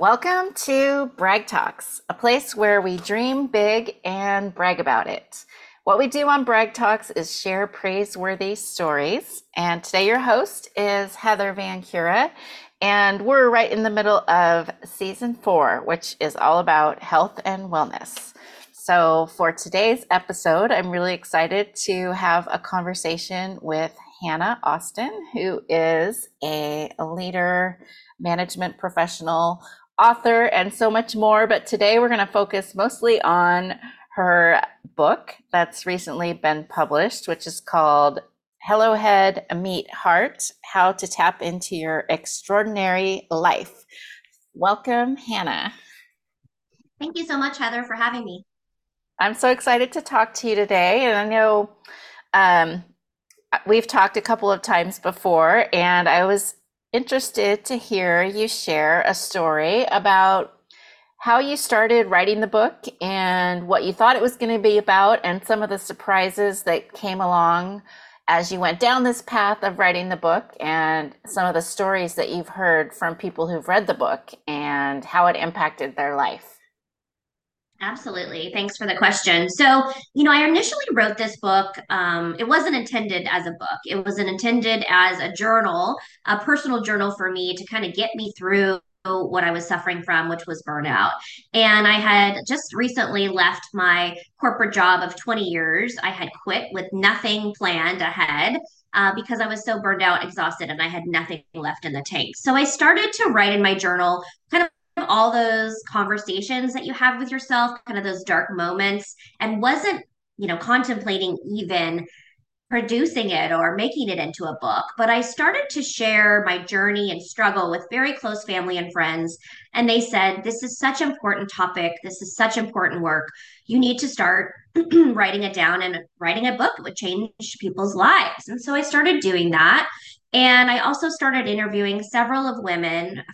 Welcome to BragTalks, a place where we dream big and brag about it. What we do on BragTalks is share praiseworthy stories. And today, your host is Heather VanCura. And we're right in the middle of season four, which is all about health and wellness. So, for today's episode, I'm really excited to have a conversation with Hannah Austin, who is a leader, management professional, author, and so much more. But today we're going to focus mostly on her book that's recently been published, which is called Hello Head Meet Heart How to Tap into Your Extraordinary Life. Welcome, Hannah. Thank you so much, Heather, for having me. I'm so excited to talk to you today. And I know um, we've talked a couple of times before, and I was interested to hear you share a story about how you started writing the book and what you thought it was going to be about, and some of the surprises that came along as you went down this path of writing the book, and some of the stories that you've heard from people who've read the book and how it impacted their life. Absolutely. Thanks for the question. So, you know, I initially wrote this book. Um, it wasn't intended as a book, it was intended as a journal, a personal journal for me to kind of get me through what I was suffering from, which was burnout. And I had just recently left my corporate job of 20 years. I had quit with nothing planned ahead. Uh, because I was so burned out, exhausted, and I had nothing left in the tank. So I started to write in my journal kind of all those conversations that you have with yourself, kind of those dark moments, and wasn't, you know, contemplating even producing it or making it into a book. But I started to share my journey and struggle with very close family and friends. And they said, This is such an important topic. This is such important work. You need to start writing it down and writing a book It would change people's lives. And so I started doing that. And I also started interviewing several of women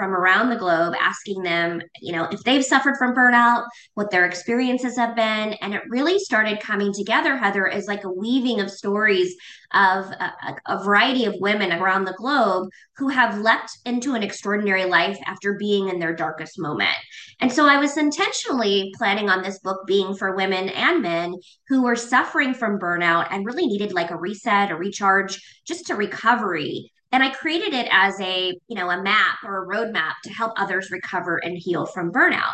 from around the globe asking them, you know, if they've suffered from burnout, what their experiences have been. And it really started coming together, Heather, as like a weaving of stories of a, a, variety of women around the globe who have leapt into an extraordinary life after being in their darkest moment. And so I was intentionally planning on this book being for women and men who were suffering from burnout and really needed like a reset, a recharge, just to recovery and i created it as a you know a map or a roadmap to help others recover and heal from burnout.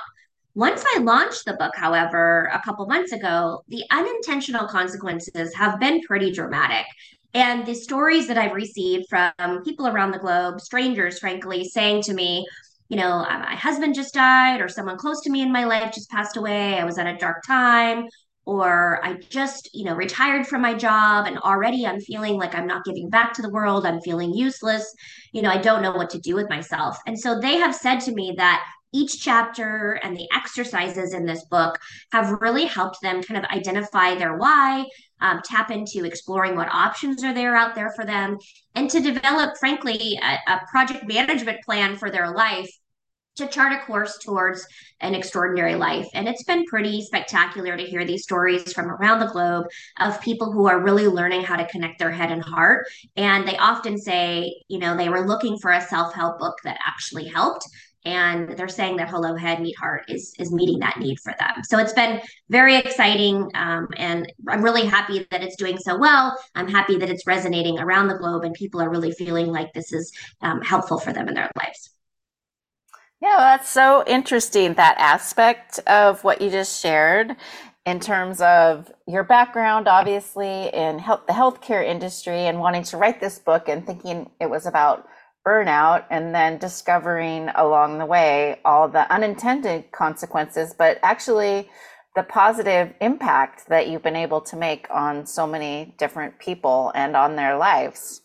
Once i launched the book however a couple months ago the unintentional consequences have been pretty dramatic. And the stories that i've received from people around the globe strangers frankly saying to me you know my husband just died or someone close to me in my life just passed away. I was at a dark time or I just, you know, retired from my job and already I'm feeling like I'm not giving back to the world. I'm feeling useless. You know, I don't know what to do with myself. And so they have said to me that each chapter and the exercises in this book have really helped them kind of identify their why, um, tap into exploring what options are there out there for them, and to develop, frankly, a, a project management plan for their life to chart a course towards an extraordinary life. And it's been pretty spectacular to hear these stories from around the globe of people who are really learning how to connect their head and heart. And they often say, you know, they were looking for a self help book that actually helped. And they're saying that Hello Head Meet Heart is is meeting that need for them. So it's been very exciting, um, and I'm really happy that it's doing so well. I'm happy that it's resonating around the globe, and people are really feeling like this is um, helpful for them in their lives. Yeah, that's so interesting, that aspect of what you just shared in terms of your background, obviously, in health, the healthcare industry and wanting to write this book and thinking it was about burnout and then discovering along the way all the unintended consequences, but actually the positive impact that you've been able to make on so many different people and on their lives.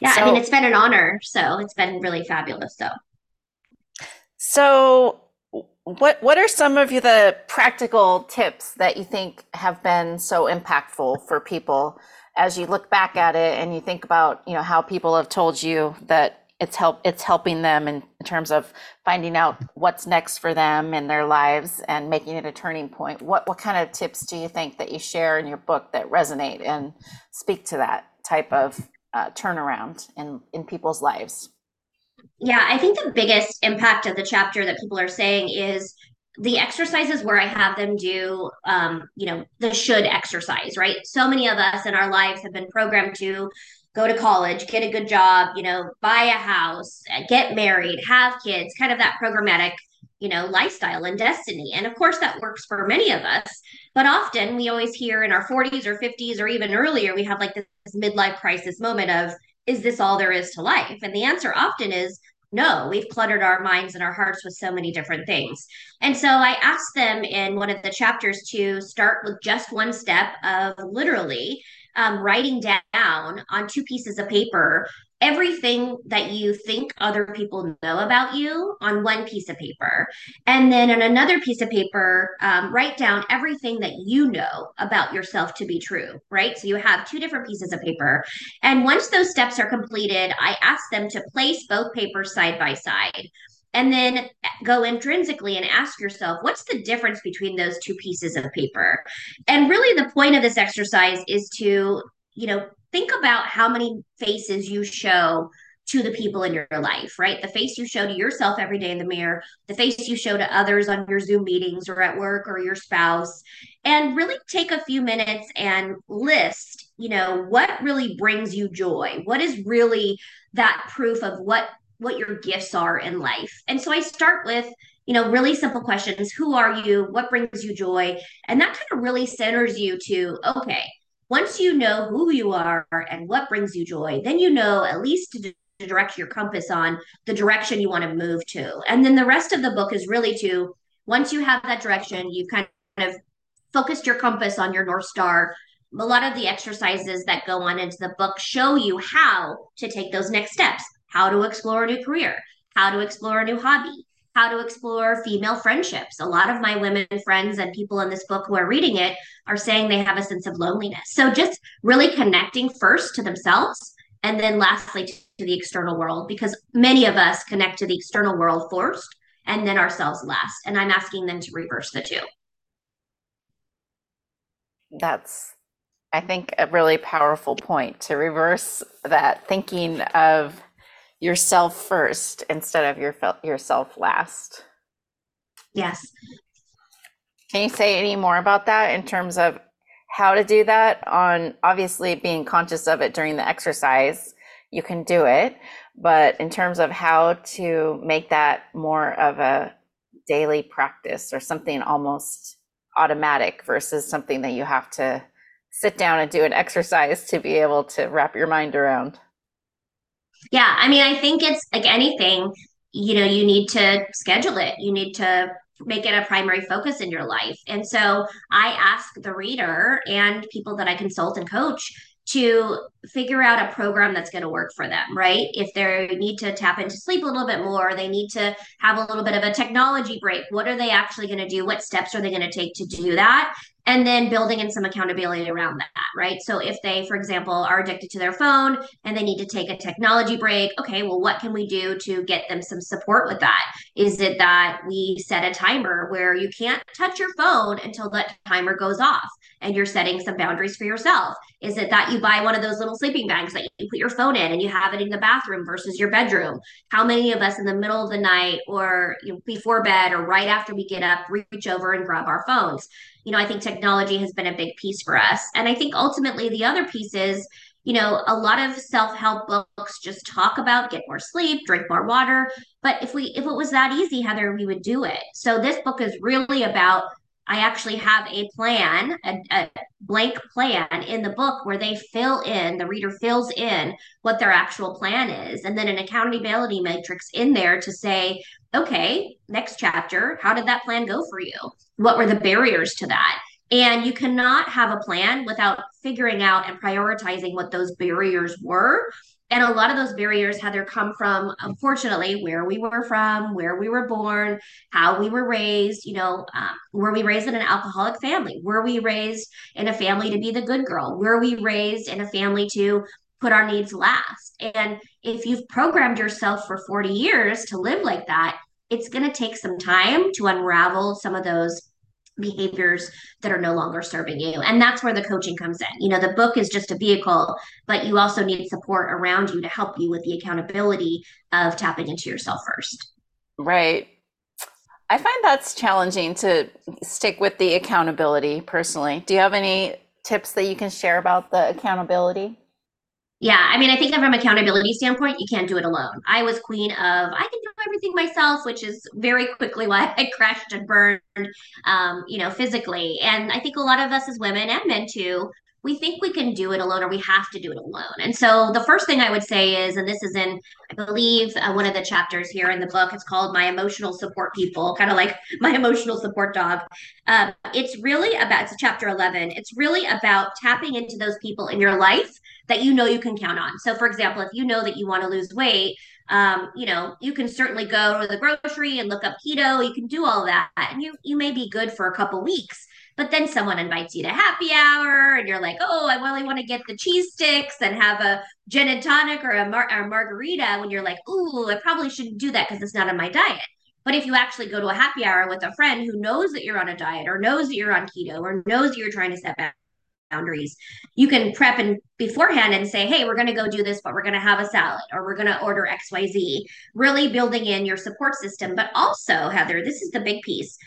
Yeah, so, I mean, it's been an honor. So it's been really fabulous. So. So, what what are some of the practical tips that you think have been so impactful for people as you look back at it and you think about you know how people have told you that it's help it's helping them in, in terms of finding out what's next for them in their lives and making it a turning point? What what kind of tips do you think that you share in your book that resonate and speak to that type of uh, turnaround in in people's lives Yeah, I think the biggest impact of the chapter that people are saying is the exercises where I have them do, um, you know, the should exercise, right? So many of us in our lives have been programmed to go to college, get a good job, you know, buy a house, get married, have kids, kind of that programmatic, you know, lifestyle and destiny. And of course, that works for many of us. But often we always hear in our 40s or 50s or even earlier, we have like this midlife crisis moment of, is this all there is to life? And the answer often is no, we've cluttered our minds and our hearts with so many different things. And so I asked them in one of the chapters to start with just one step of literally um, writing down on two pieces of paper everything that you think other people know about you on one piece of paper. And then on another piece of paper, um, write down everything that you know about yourself to be true, right? So you have two different pieces of paper. And once those steps are completed, I ask them to place both papers side by side and then go intrinsically and ask yourself what's the difference between those two pieces of paper and really the point of this exercise is to you know think about how many faces you show to the people in your life, right? The face you show to yourself every day in the mirror, the face you show to others on your Zoom meetings or at work or your spouse, and really take a few minutes and list, you know, what really brings you joy? What is really that proof of what what your gifts are in life? And so I start with you know, really simple questions. Who are you? What brings you joy? And that kind of really centers you to, okay, once you know who you are and what brings you joy, then you know at least to direct your compass on the direction you want to move to. And then the rest of the book is really to once you have that direction, you've kind of focused your compass on your North Star. A lot of the exercises that go on into the book show you how to take those next steps, how to explore a new career, how to explore a new hobby, how to explore female friendships. A lot of my women friends and people in this book who are reading it are saying they have a sense of loneliness. So just really connecting first to themselves and then lastly to the external world because many of us connect to the external world first and then ourselves last and i'm asking them to reverse the two that's i think a really powerful point to reverse that thinking of yourself first instead of your yourself last. Yes. Can you say any more about that in terms of how to do that? On obviously being conscious of it during the exercise you can do it but in terms of how to make that more of a daily practice or something almost automatic versus something that you have to sit down and do an exercise to be able to wrap your mind around yeah i mean i think it's like anything you know you need to schedule it you need to make it a primary focus in your life. And so I ask the reader and people that I consult and coach to figure out a program that's going to work for them, right? If they need to tap into sleep a little bit more, they need to have a little bit of a technology break. What are they actually going to do? What steps are they going to take to do that? And then building in some accountability around that, right? So if they, for example, are addicted to their phone and they need to take a technology break, okay, well, what can we do to get them some support with that? Is it that we set a timer where you can't touch your phone until that timer goes off and you're setting some boundaries for yourself? Is it that you buy one of those little sleeping bags that you put your phone in and you have it in the bathroom versus your bedroom? How many of us in the middle of the night or you know, before bed or right after we get up reach over and grab our phones? you know, I think technology has been a big piece for us. And I think ultimately the other piece is, you know, a lot of self-help books just talk about get more sleep, drink more water. But if we if it was that easy, Heather, we would do it. So this book is really about I actually have a plan, a, a, blank plan in the book where they fill in, the reader fills in what their actual plan is, and then an accountability matrix in there to say, okay, next chapter, how did that plan go for you? What were the barriers to that? And you cannot have a plan without figuring out and prioritizing what those barriers were. And a lot of those barriers, Heather, come from, unfortunately, where we were from, where we were born, how we were raised. You know, um, were we raised in an alcoholic family? Were we raised in a family to be the good girl? Were we raised in a family to put our needs last. And if you've programmed yourself for 40 years to live like that, it's going to take some time to unravel some of those behaviors that are no longer serving you. And that's where the coaching comes in. You know, the book is just a vehicle, but you also need support around you to help you with the accountability of tapping into yourself first. Right. I find that's challenging to stick with the accountability personally. Do you have any tips that you can share about the accountability? Yeah, I mean, I think from accountability standpoint, you can't do it alone. I was queen of I can do everything myself, which is very quickly why I crashed and burned, um, you know, physically. And I think a lot of us as women and men too, we think we can do it alone or we have to do it alone. And so the first thing I would say is, and this is in, I believe, uh, one of the chapters here in the book, it's called My Emotional Support People, kind of like my emotional support dog. Uh, it's really about, it's chapter 11. It's really about tapping into those people in your life that you know you can count on. So, for example, if you know that you want to lose weight, um, you know, you can certainly go to the grocery and look up keto. You can do all that, and you you may be good for a couple weeks. But then someone invites you to happy hour, and you're like, "Oh, I really want to get the cheese sticks and have a gin and tonic or a, mar- or a margarita." When you're like, "Ooh, I probably shouldn't do that because it's not on my diet." But if you actually go to a happy hour with a friend who knows that you're on a diet or knows that you're on keto or knows that you're trying to set back boundaries. You can prep and beforehand and say, hey, we're going to go do this, but we're going to have a salad or we're going to order XYZ, really building in your support system. But also, Heather, this is the big piece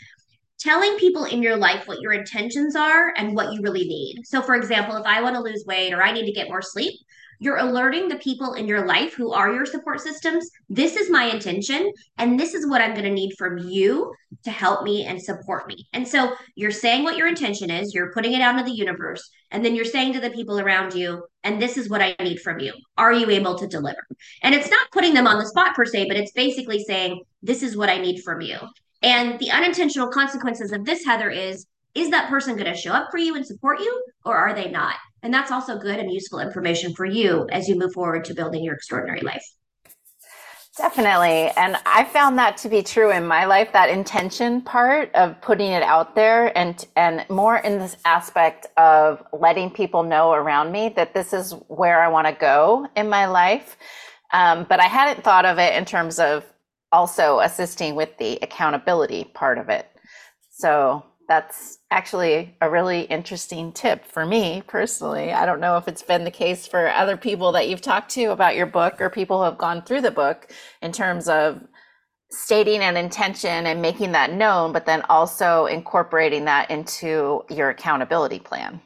telling people in your life what your intentions are and what you really need. So, for example, if I want to lose weight or I need to get more sleep, you're alerting the people in your life who are your support systems. This is my intention, and this is what I'm going to need from you to help me and support me. And so you're saying what your intention is, you're putting it out into the universe, and then you're saying to the people around you, and this is what I need from you. Are you able to deliver? And it's not putting them on the spot per se, but it's basically saying, this is what I need from you. And the unintentional consequences of this, Heather, is is that person going to show up for you and support you, or are they not? And that's also good and useful information for you as you move forward to building your extraordinary life. Definitely. And I found that to be true in my life, that intention part of putting it out there and and more in this aspect of letting people know around me that this is where I want to go in my life. Um, but I hadn't thought of it in terms of also assisting with the accountability part of it. So that's actually a really interesting tip for me personally. I don't know if it's been the case for other people that you've talked to about your book or people who have gone through the book in terms of stating an intention and making that known, but then also incorporating that into your accountability plan.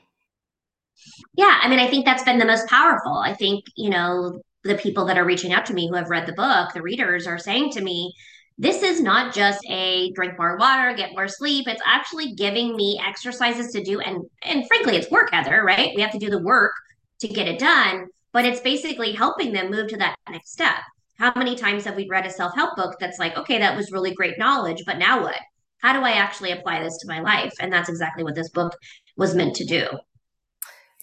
Yeah, I mean, I think that's been the most powerful. I think, you know, the people that are reaching out to me who have read the book, the readers are saying to me, this is not just a drink more water, get more sleep. It's actually giving me exercises to do. And and frankly, it's work, Heather, right? We have to do the work to get it done, but it's basically helping them move to that next step. How many times have we read a self-help book that's like, okay, that was really great knowledge, but now what? How do I actually apply this to my life? And that's exactly what this book was meant to do.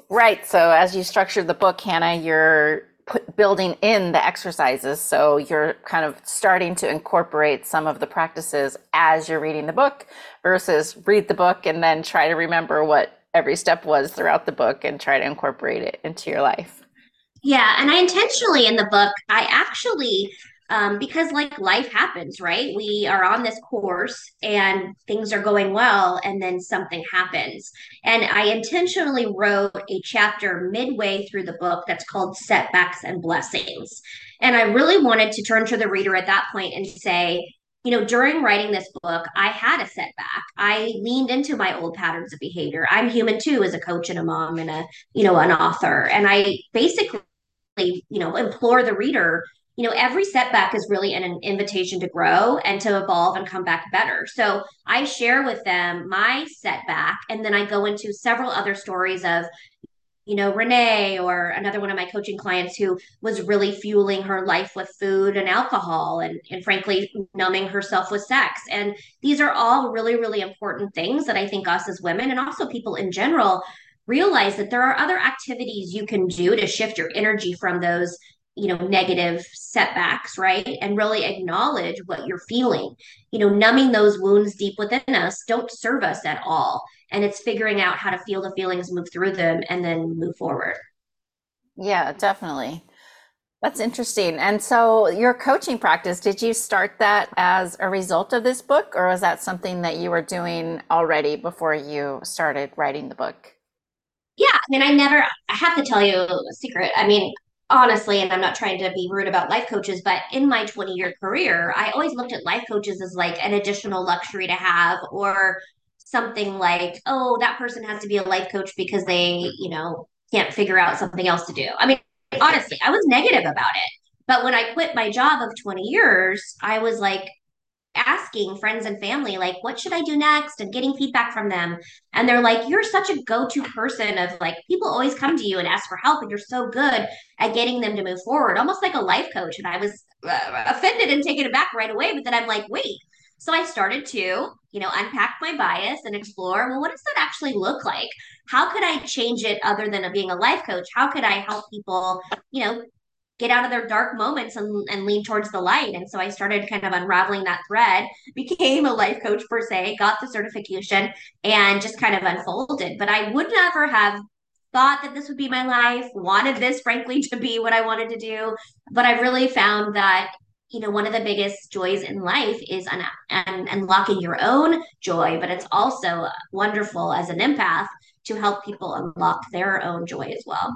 Right. So as you structured the book, Hannah, you're put, building in the exercises. So you're kind of starting to incorporate some of the practices as you're reading the book versus read the book and then try to remember what every step was throughout the book and try to incorporate it into your life. Yeah, and I intentionally in the book, I actually um, because like life happens, right? We are on this course and things are going well, and then something happens. And I intentionally wrote a chapter midway through the book that's called Setbacks and Blessings. And I really wanted to turn to the reader at that point and say, you know, during writing this book, I had a setback. I leaned into my old patterns of behavior. I'm human too, as a coach and a mom and a, you know, an author. And I basically, you know, implore the reader you know, every setback is really an, an, invitation to grow and to evolve and come back better. So I share with them my setback, and then I go into several other stories of, you know, Renee or another one of my coaching clients who was really fueling her life with food and alcohol and, and frankly, numbing herself with sex. And these are all really, really important things that I think us as women and also people in general realize that there are other activities you can do to shift your energy from those you know negative setbacks right and really acknowledge what you're feeling you know numbing those wounds deep within us don't serve us at all and it's figuring out how to feel the feelings move through them and then move forward yeah definitely That's interesting. And so, your coaching practice, did you start that as a result of this book, or was that something that you were doing already before you started writing the book? Yeah, I mean, I never, I have to tell you a secret. I mean, honestly, and I'm not trying to be rude about life coaches, but in my 20 year career, I always looked at life coaches as like an additional luxury to have, or something like, oh, that person has to be a life coach because they, you know, can't figure out something else to do. I mean, honestly, I was negative about it. But when I quit my job of 20 years, I was like, asking friends and family like what should i do next? and getting feedback from them. And they're like you're such a go-to person of like people always come to you and ask for help and you're so good at getting them to move forward almost like a life coach and i was uh, offended and taken aback right away but then i'm like wait. So i started to you know unpack my bias and explore well what does that actually look like? How could i change it other than being a life coach? How could i help people you know get out of their dark moments and, and lean towards the light. And so I started kind of unraveling that thread, became a life coach per se, got the certification, and just kind of unfolded. But I would never have thought that this would be my life, wanted this, frankly, to be what I wanted to do. But I really found that you know one of the biggest joys in life is un- un- unlocking your own joy but it's also wonderful as an empath to help people unlock their own joy as well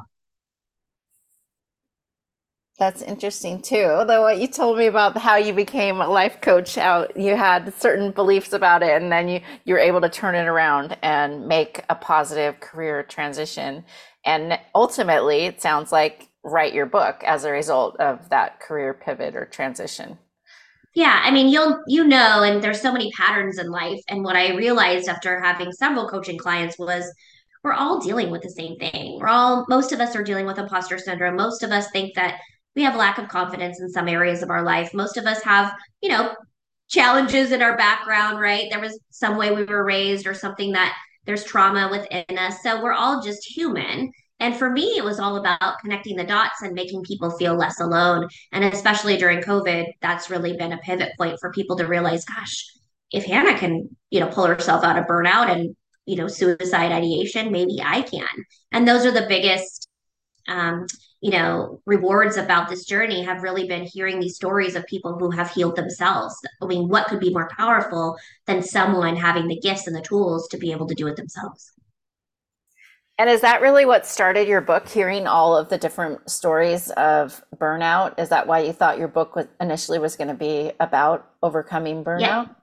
That's interesting too. Though what you told me about how you became a life coach, how you had certain beliefs about it, and then you you were able to turn it around and make a positive career transition. And ultimately, it sounds like write your book as a result of that career pivot or transition. Yeah, I mean, you'll you know, and there's so many patterns in life. And what I realized after having several coaching clients was we're all dealing with the same thing. We're all most of us are dealing with imposter syndrome. Most of us think that we have a lack of confidence in some areas of our life. Most of us have, you know, challenges in our background, right? There was some way we were raised or something that there's trauma within us. So we're all just human. And for me, it was all about connecting the dots and making people feel less alone. And especially during COVID, that's really been a pivot point for people to realize, gosh, if Hannah can, you know, pull herself out of burnout and, you know, suicide ideation, maybe I can. And those are the biggest um, you know, rewards about this journey have really been hearing these stories of people who have healed themselves. I mean, what could be more powerful than someone having the gifts and the tools to be able to do it themselves? And is that really what started your book, hearing all of the different stories of burnout? Is that why you thought your book was initially was going to be about overcoming Yeah, burnout?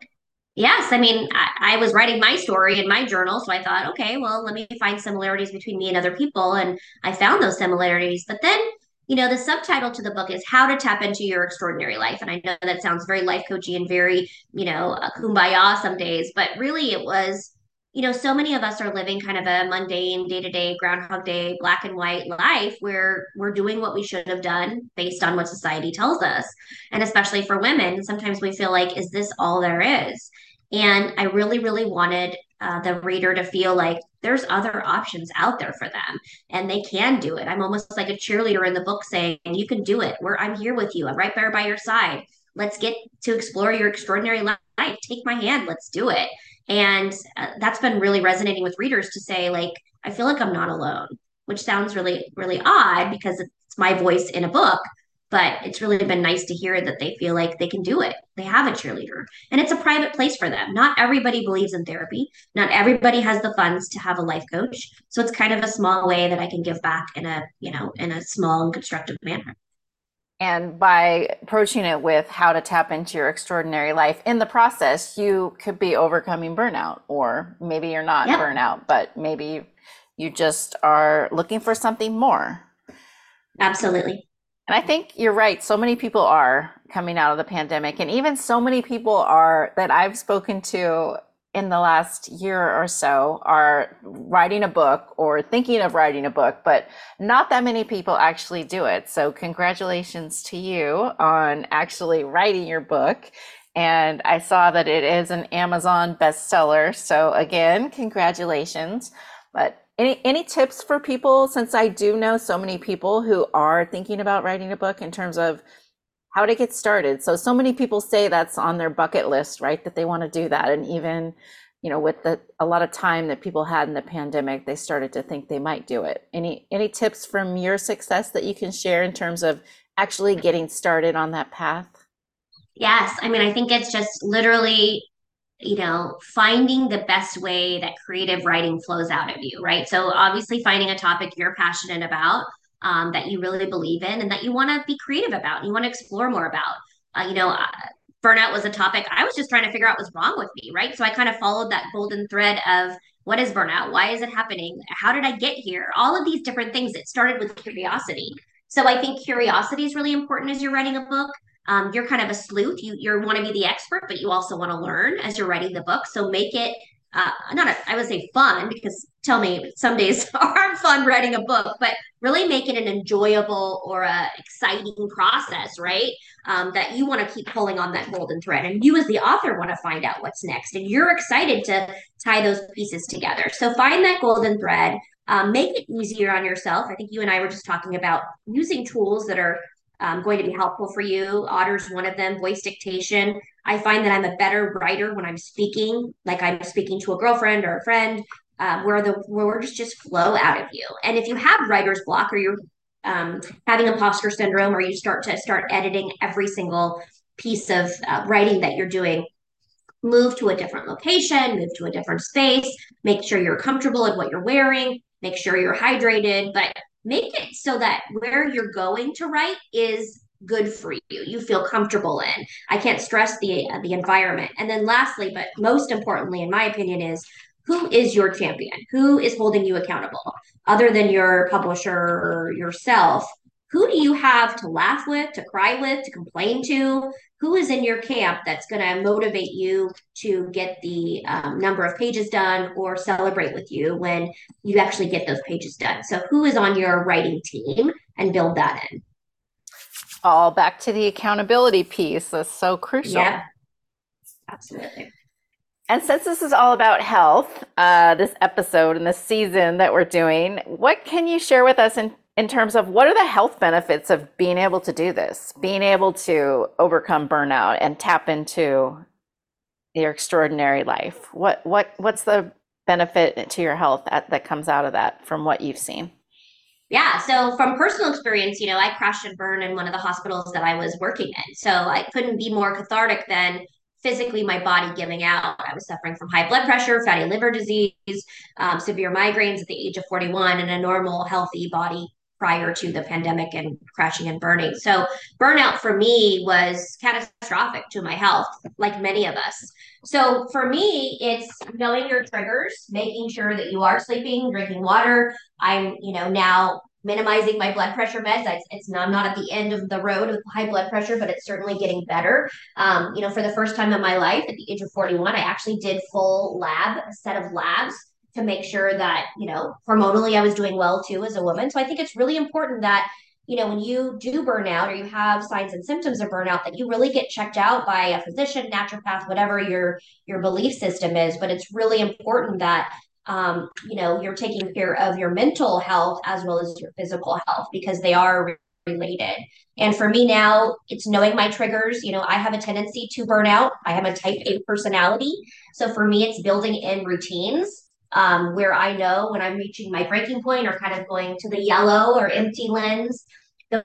Yes, I mean, I, I was writing my story in my journal, so I thought, okay, well, let me find similarities between me and other people, and I found those similarities. But then, you know, the subtitle to the book is "How to Tap into Your Extraordinary Life," and I know that sounds very life coachy and very, you know, uh, kumbaya some days, but really, it was, you know, so many of us are living kind of a mundane, day to day, Groundhog Day, black and white life where we're doing what we should have done based on what society tells us, and especially for women, sometimes we feel like, is this all there is? And I really, really wanted uh, the reader to feel like there's other options out there for them and they can do it. I'm almost like a cheerleader in the book saying, You can do it. We're, I'm here with you. I'm right there by your side. Let's get to explore your extraordinary life. Take my hand. Let's do it. And uh, that's been really resonating with readers to say, like, I feel like I'm not alone, which sounds really, really odd because it's my voice in a book but it's really been nice to hear that they feel like they can do it. They have a cheerleader and it's a private place for them. Not everybody believes in therapy. Not everybody has the funds to have a life coach. So it's kind of a small way that I can give back in a, you know, in a small and constructive manner. And by approaching it with how to tap into your extraordinary life in the process, you could be overcoming burnout, or maybe you're not burnout, but maybe you just are looking for something more. absolutely. And I think you're right. So many people are coming out of the pandemic, and even so many people are that I've spoken to in the last year or so are writing a book or thinking of writing a book, but not that many people actually do it. So, congratulations to you on actually writing your book. And I saw that it is an Amazon bestseller. So, again, congratulations. But any any tips for people since I do know so many people who are thinking about writing a book in terms of how to get started. So so many people say that's on their bucket list, right? That they want to do that. And even, you know, with the a lot of time that people had in the pandemic, they started to think they might do it. Any any tips from your success that you can share in terms of actually getting started on that path? Yes. I mean, I think it's just literally, you know, finding the best way that creative writing flows out of you, right? So, obviously, finding a topic you're passionate about, um, that you really believe in, and that you want to be creative about, you want to explore more about. Uh, you know, uh, burnout was a topic I was just trying to figure out what's wrong with me, right? So, I kind of followed that golden thread of what is burnout? Why is it happening? How did I get here? All of these different things. It started with curiosity. So, I think curiosity is really important as you're writing a book um, you're kind of a sleuth. You you want to be the expert, but you also want to learn as you're writing the book. So make it uh, not a, I would say fun because tell me some days aren't fun writing a book, but really make it an enjoyable or a exciting process, right? Um, that you want to keep pulling on that golden thread, and you as the author want to find out what's next, and you're excited to tie those pieces together. So find that golden thread. Um, make it easier on yourself. I think you and I were just talking about using tools that are um, going to be helpful for you. Otter's one of them, voice dictation. I find that I'm a better writer when I'm speaking, like I'm speaking to a girlfriend or a friend, um, where the words just flow out of you. And if you have writer's block or you're um, having imposter syndrome, or you start to start editing every single piece of uh, writing that you're doing, move to a different location, move to a different space, make sure you're comfortable in what you're wearing, make sure you're hydrated, but make it so that where you're going to write is good for you you feel comfortable in. I can't stress the uh, the environment. And then lastly but most importantly in my opinion is who is your champion? Who is holding you accountable? Other than your publisher or yourself who do you have to laugh with to cry with to complain to who is in your camp that's going to motivate you to get the um, number of pages done or celebrate with you when you actually get those pages done. So, who is on your writing team and build that in? All back to the accountability piece. That's so crucial. Yeah, absolutely. And since this is all about health, uh, this episode and this season that we're doing, what can you share with us in in terms of what are the health benefits of being able to do this, being able to overcome burnout and tap into your extraordinary life? What what what's the benefit to your health at, that comes out of that from what you've seen? Yeah, so from personal experience, you know, I crashed and burned in one of the hospitals that I was working in. So I couldn't be more cathartic than physically my body giving out. I was suffering from high blood pressure, fatty liver disease, um, severe migraines at the age of 41, and a normal, healthy body prior to the pandemic and crashing and burning. So burnout for me was catastrophic to my health, like many of us. So for me, it's knowing your triggers, making sure that you are sleeping, drinking water. I'm, you know, now minimizing my blood pressure meds. It's, I'm not at the end of the road with high blood pressure, but it's certainly getting better. Um, you know, for the first time in my life at the age of 41, I actually did full lab, a set of labs to make sure that, you know, hormonally I was doing well too as a woman. So I think it's really important that, you know, when you do burnout or you have signs and symptoms of burnout, that you really get checked out by a physician, naturopath, whatever your your belief system is. But it's really important that um, you know, you're taking care of your mental health as well as your physical health because they are related. And for me now, it's knowing my triggers. You know, I have a tendency to burn out. I have a type A personality. So for me, it's building in routines um, where I know when I'm reaching my breaking point or kind of going to the yellow or empty lens,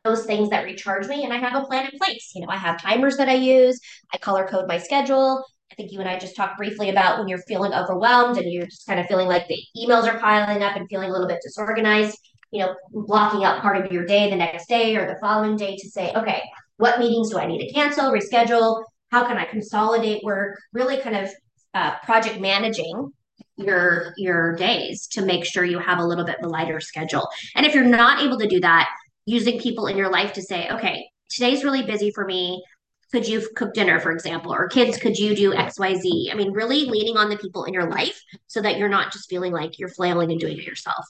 those things that recharge me. And I have a plan in place. You know, I have timers that I use, I color code my schedule. I think you and I just talked briefly about when you're feeling overwhelmed and you're just kind of feeling like the emails are piling up and feeling a little bit disorganized, you know, blocking out part of your day the next day or the following day to say, okay, what meetings do I need to cancel, reschedule? How can I consolidate work? Really kind of uh, project managing your your days to make sure you have a little bit of a lighter schedule. And if you're not able to do that, using people in your life to say, okay, today's really busy for me. Could you cook dinner, for example, or kids, could you do XYZ? I mean, really leaning on the people in your life so that you're not just feeling like you're flailing and doing it yourself.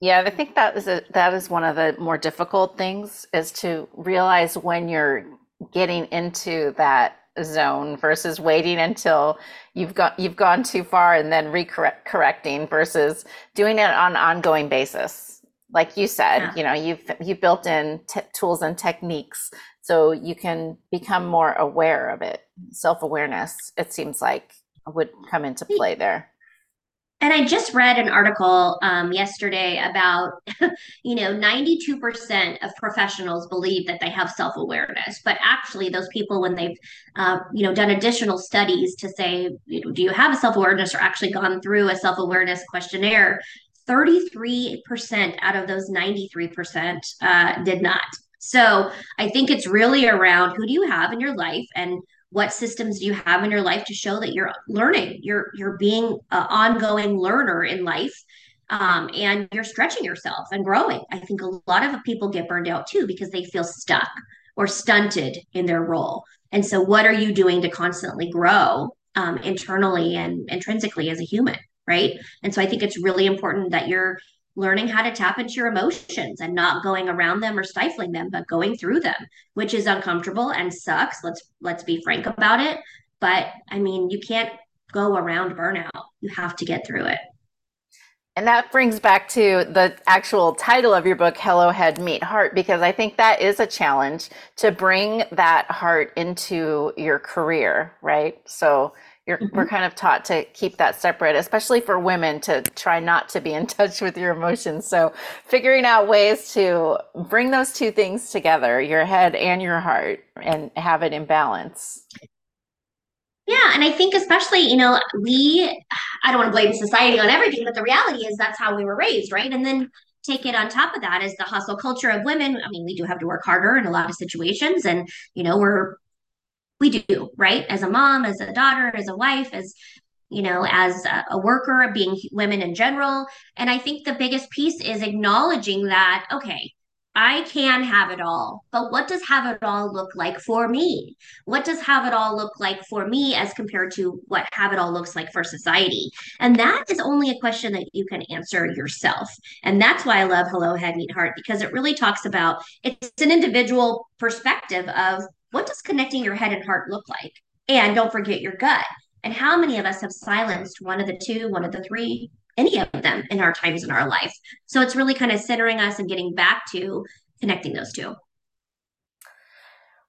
Yeah, I think that is a that is one of the more difficult things is to realize when you're getting into that zone versus waiting until you've got you've gone too far and then recorrecting versus doing it on an ongoing basis. Like you said yeah. you know you've you've built in t- tools and techniques so you can become more aware of it. Self-awareness it seems like would come into play there And I just read an article um, yesterday about, you know, 92% of professionals believe that they have self-awareness, but actually those people, when they've, uh, you know, done additional studies to say, you know, do you have a self-awareness or actually gone through a self-awareness questionnaire, 33% out of those 93% uh, did not. So I think it's really around who do you have in your life and what systems do you have in your life to show that you're learning? You're you're being an ongoing learner in life um, and you're stretching yourself and growing. I think a lot of people get burned out too because they feel stuck or stunted in their role. And so what are you doing to constantly grow um, internally and intrinsically as a human right? And so i think it's really important that you're learning how to tap into your emotions and not going around them or stifling them but going through them which is uncomfortable and sucks. Let's let's be frank about it. But i mean you can't go around burnout. You have to get through it. And that brings back to the actual title of your book, Hello Head Meet Heart, because I think that is a challenge to bring that heart into your career, right? So mm-hmm. we're kind of taught to keep that separate, especially for women to try not to be in touch with your emotions. So figuring out ways to bring those two things together, your head and your heart, and have it in balance. Yeah, and I think especially, you know, we I don't want to blame society on everything, but the reality is that's how we were raised, right? And then take it on top of that is the hustle culture of women. I mean, we do have to work harder in a lot of situations and, you know, we're we do, right? As a mom, as a daughter, as a wife, as you know, as a, a worker, being women in general. And I think the biggest piece is acknowledging that, okay, I can have it all, but what does have it all look like for me? What does have it all look like for me as compared to what have it all looks like for society? And that is only a question that you can answer yourself. And that's why I love Hello Head Meet Heart because it really talks about it's an individual perspective of what does connecting your head and heart look like? And don't forget your gut. And how many of us have silenced one of the two, one of the three, any of them in our times in our life? So it's really kind of centering us and getting back to connecting those two.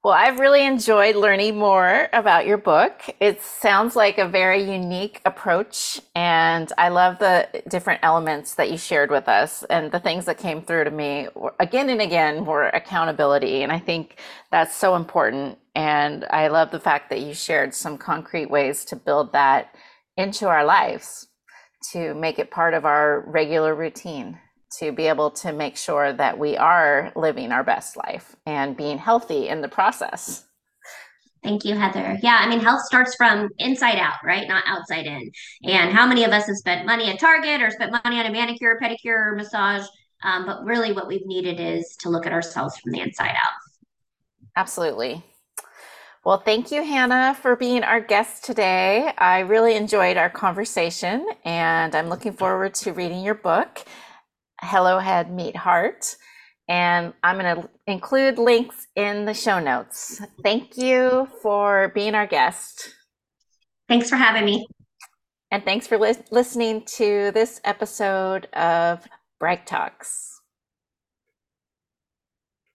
Well, I've really enjoyed learning more about your book. It sounds like a very unique approach, and I love the different elements that you shared with us. And the things that came through to me again and again were accountability. And I think that's so important. And I love the fact that you shared some concrete ways to build that into our lives to make it part of our regular routine to be able to make sure that we are living our best life and being healthy in the process. Thank you, Heather. Yeah, I mean, health starts from inside out, right? Not outside in. And how many of us have spent money at Target or spent money on a manicure, pedicure, massage? Um, but really, what we've needed is to look at ourselves from the inside out. Absolutely. Well, thank you, Hannah, for being our guest today. I really enjoyed our conversation, and I'm looking forward to reading your book. Hello Head Meet Heart. And I'm going to include links in the show notes. Thank you for being our guest. Thanks for having me. And thanks for li- listening to this episode of BragTalks.